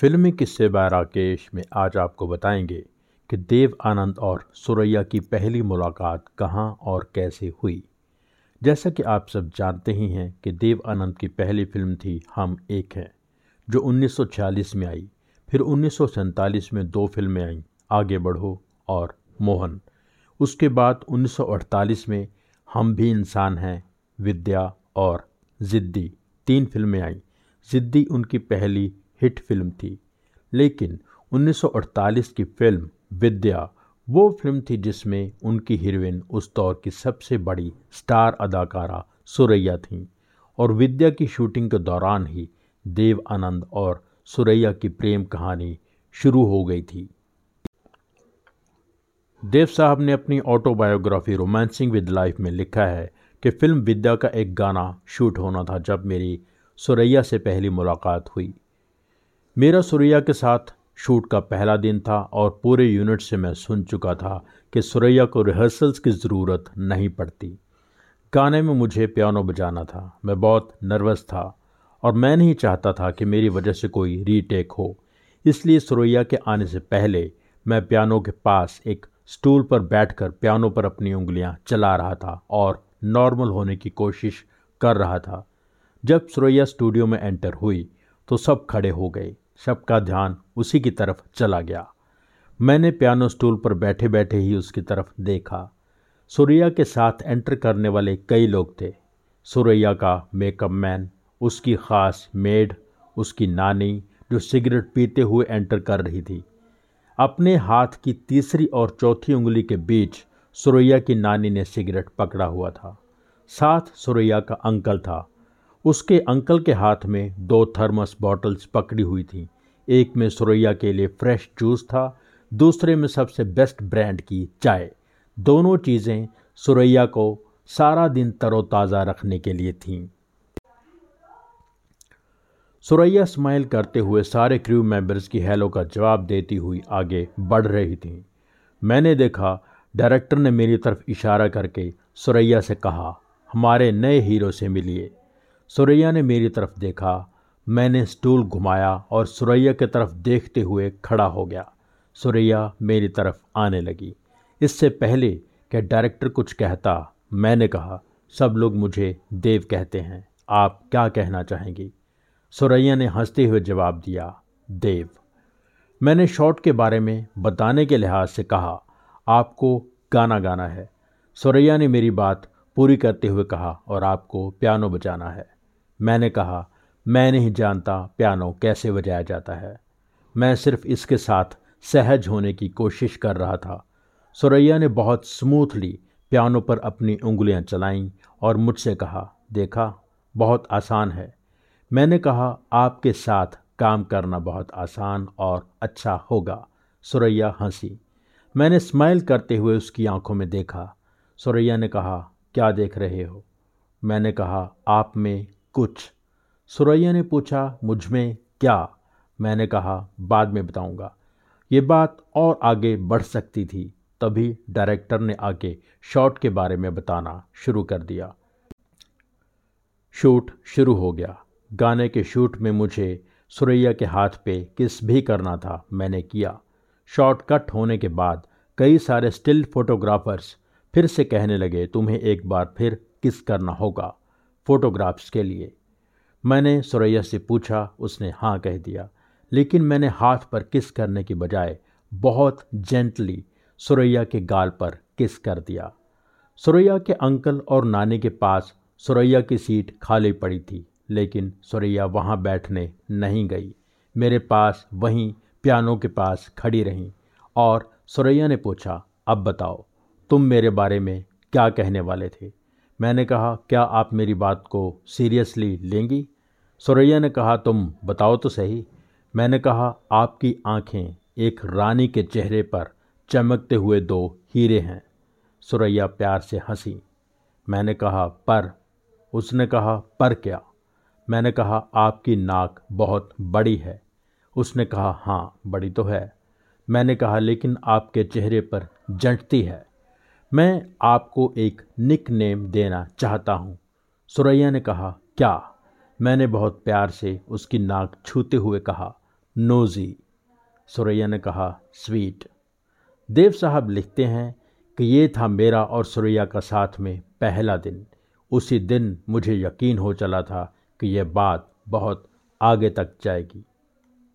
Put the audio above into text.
फिल्मी किस्से बाय राकेश में आज आपको बताएँगे कि देव आनंद और सुरैया की पहली मुलाकात कहाँ और कैसे हुई। जैसा कि आप सब जानते ही हैं कि देव आनंद की पहली फ़िल्म थी हम एक हैं, जो 1946 में आई। फिर उन्नीस सौ सैंतालीस में दो फ़िल्में आईं, आगे बढ़ो और मोहन। उसके बाद 1948 में हम भी इंसान हैं, विद्या और ज़िद्दी, तीन फ़िल्में आईं। ज़िद्दी उनकी पहली हिट फ़िल्म थी। लेकिन 1948 की फ़िल्म विद्या वो फ़िल्म थी जिसमें उनकी हीरोइन उस दौर की सबसे बड़ी स्टार अदाकारा सुरैया थीं और विद्या की शूटिंग के दौरान ही देव आनंद और सुरैया की प्रेम कहानी शुरू हो गई थी। देव साहब ने अपनी ऑटोबायोग्राफी रोमांसिंग विद लाइफ में लिखा है कि फ़िल्म विद्या का एक गाना शूट होना था जब मेरी सुरैया से पहली मुलाकात हुई। मेरा सुरैया के साथ शूट का पहला दिन था और पूरे यूनिट से मैं सुन चुका था कि सुरैया को रिहर्सल्स की ज़रूरत नहीं पड़ती। गाने में मुझे पियानो बजाना था। मैं बहुत नर्वस था और मैं नहीं चाहता था कि मेरी वजह से कोई रीटेक हो। इसलिए सुरैया के आने से पहले मैं पियानो के पास एक स्टूल पर बैठकर पियानो पर अपनी उंगलियाँ चला रहा था और नॉर्मल होने की कोशिश कर रहा था। जब सुरैया स्टूडियो में एंटर हुई तो सब खड़े हो गए। सबका ध्यान उसी की तरफ़ चला गया। मैंने पियानो स्टूल पर बैठे बैठे ही उसकी तरफ़ देखा। सुरैया के साथ एंटर करने वाले कई लोग थे। सुरैया का मेकअप मैन, उसकी ख़ास मेड, उसकी नानी, जो सिगरेट पीते हुए एंटर कर रही थी। अपने हाथ की तीसरी और चौथी उंगली के बीच सुरैया की नानी ने सिगरेट पकड़ा हुआ था। साथ सुरैया का अंकल था। उसके अंकल के हाथ में दो थर्मस बॉटल्स पकड़ी हुई थी। एक में सुरैया के लिए फ्रेश जूस था, दूसरे में सबसे बेस्ट ब्रांड की चाय। दोनों चीज़ें सुरैया को सारा दिन तरोताज़ा रखने के लिए थीं। सुरैया स्माइल करते हुए सारे क्रू मेंबर्स की हेलो का जवाब देती हुई आगे बढ़ रही थी। मैंने देखा डायरेक्टर ने मेरी तरफ़ इशारा करके सुरैया से कहा, हमारे नए हीरो से मिलिए। सुरैया ने मेरी तरफ़ देखा। मैंने स्टूल घुमाया और सुरैया की तरफ़ देखते हुए खड़ा हो गया। सुरैया मेरी तरफ़ आने लगी। इससे पहले कि डायरेक्टर कुछ कहता, मैंने कहा, सब लोग मुझे देव कहते हैं। आप क्या कहना चाहेंगी? सुरैया ने हँसते हुए जवाब दिया, देव। मैंने शॉट के बारे में बताने के लिहाज से कहा, आपको गाना गाना है। सुरैया ने मेरी बात पूरी करते हुए कहा, और आपको पियानो बजाना है। मैंने कहा, मैं नहीं जानता पियानो कैसे बजाया जाता है। मैं सिर्फ़ इसके साथ सहज होने की कोशिश कर रहा था। सुरैया ने बहुत स्मूथली पियानो पर अपनी उंगलियाँ चलाईं और मुझसे कहा, देखा, बहुत आसान है। मैंने कहा, आपके साथ काम करना बहुत आसान और अच्छा होगा। सुरैया हँसी। मैंने स्माइल करते हुए उसकी आँखों में देखा। सुरैया ने कहा, क्या देख रहे हो? मैंने कहा, आप में कुछ। सुरैया ने पूछा, मुझमें क्या? मैंने कहा, बाद में बताऊँगा। ये बात और आगे बढ़ सकती थी, तभी डायरेक्टर ने आके शॉट के बारे में बताना शुरू कर दिया। शूट शुरू हो गया। गाने के शूट में मुझे सुरैया के हाथ पे किस भी करना था, मैंने किया। शॉट कट होने के बाद कई सारे स्टिल फोटोग्राफर्स फिर से कहने लगे, तुम्हें एक बार फिर किस करना होगा? फोटोग्राफ्स के लिए। मैंने सुरैया से पूछा, उसने हाँ कह दिया, लेकिन मैंने हाथ पर किस करने की बजाय बहुत जेंटली सुरैया के गाल पर किस कर दिया। सुरैया के अंकल और नानी के पास सुरैया की सीट खाली पड़ी थी, लेकिन सुरैया वहाँ बैठने नहीं गई। मेरे पास वहीं पियानो के पास खड़ी रहीं और सुरैया ने पूछा, अब बताओ, तुम मेरे बारे में क्या कहने वाले थे? मैंने कहा, क्या आप मेरी बात को सीरियसली लेंगी? सुरैया ने कहा, तुम बताओ तो सही। मैंने कहा, आपकी आँखें एक रानी के चेहरे पर चमकते हुए दो हीरे हैं। सुरैया प्यार से हँसी। मैंने कहा, पर। उसने कहा, पर क्या? मैंने कहा, आपकी नाक बहुत बड़ी है। उसने कहा हाँ बड़ी तो है। मैंने कहा, लेकिन आपके चेहरे पर जंटती है। मैं आपको एक निक नेम देना चाहता हूँ। सुरैया ने कहा, क्या? मैंने बहुत प्यार से उसकी नाक छूते हुए कहा, नोजी। सुरैया ने कहा, स्वीट। देव साहब लिखते हैं कि ये था मेरा और सुरैया का साथ में पहला दिन। उसी दिन मुझे यकीन हो चला था कि यह बात बहुत आगे तक जाएगी।